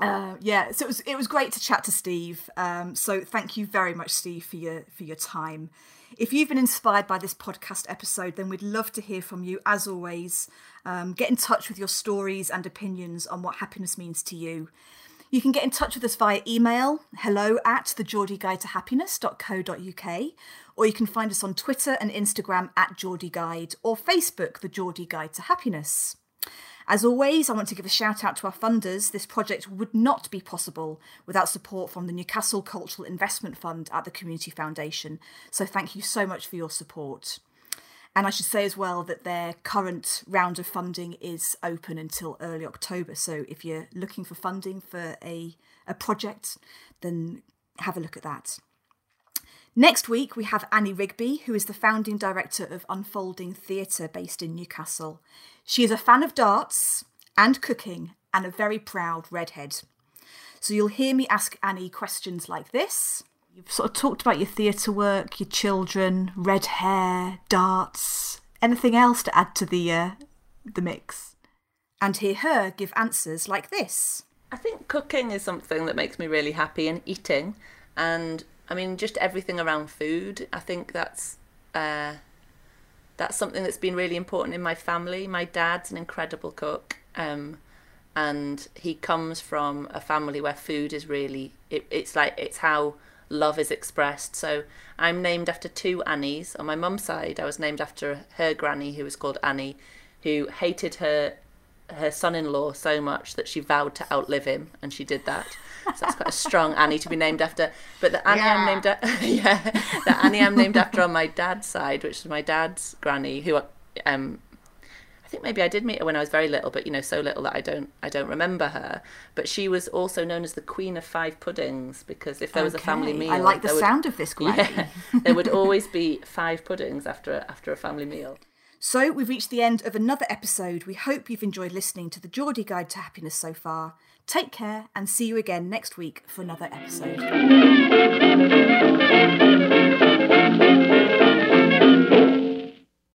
uh, yeah, so it was it was great to chat to Steve. Um, so thank you very much, Steve, for your for your time. If you've been inspired by this podcast episode, then we'd love to hear from you. As always, um, get in touch with your stories and opinions on what happiness means to you. You can get in touch with us via email, hello at the Guide to happiness.co.uk, or you can find us on Twitter and Instagram at Geordie Guide, or Facebook, the Geordie Guide to Happiness. As always, I want to give a shout out to our funders. This project would not be possible without support from the Newcastle Cultural Investment Fund at the Community Foundation. So thank you so much for your support. And I should say as well that their current round of funding is open until early October. So if you're looking for funding for a, a project, then have a look at that. Next week, we have Annie Rigby, who is the founding director of Unfolding Theatre based in Newcastle. She is a fan of darts and cooking and a very proud redhead. So you'll hear me ask Annie questions like this. You've sort of talked about your theatre work, your children, red hair, darts. Anything else to add to the uh, the mix? And hear her give answers like this. I think cooking is something that makes me really happy, and eating, and I mean just everything around food. I think that's uh, that's something that's been really important in my family. My dad's an incredible cook, um, and he comes from a family where food is really it, it's like it's how love is expressed. So I'm named after two Annies. On my mum's side, I was named after her granny, who was called Annie, who hated her her son-in-law so much that she vowed to outlive him, and she did that. So that's quite a strong Annie to be named after. But the Annie yeah. I'm named after, <laughs> yeah, the Annie I'm named after on my dad's side, which is my dad's granny, who um, I think maybe I did meet her when I was very little, but you know, so little that I don't I don't remember her. But she was also known as the Queen of Five Puddings because if there was a family meal, I like the sound of this granny. <laughs> Yeah, there would always be five puddings after a, after a family meal. So we've reached the end of another episode. We hope you've enjoyed listening to the Geordie Guide to Happiness so far. Take care and see you again next week for another episode.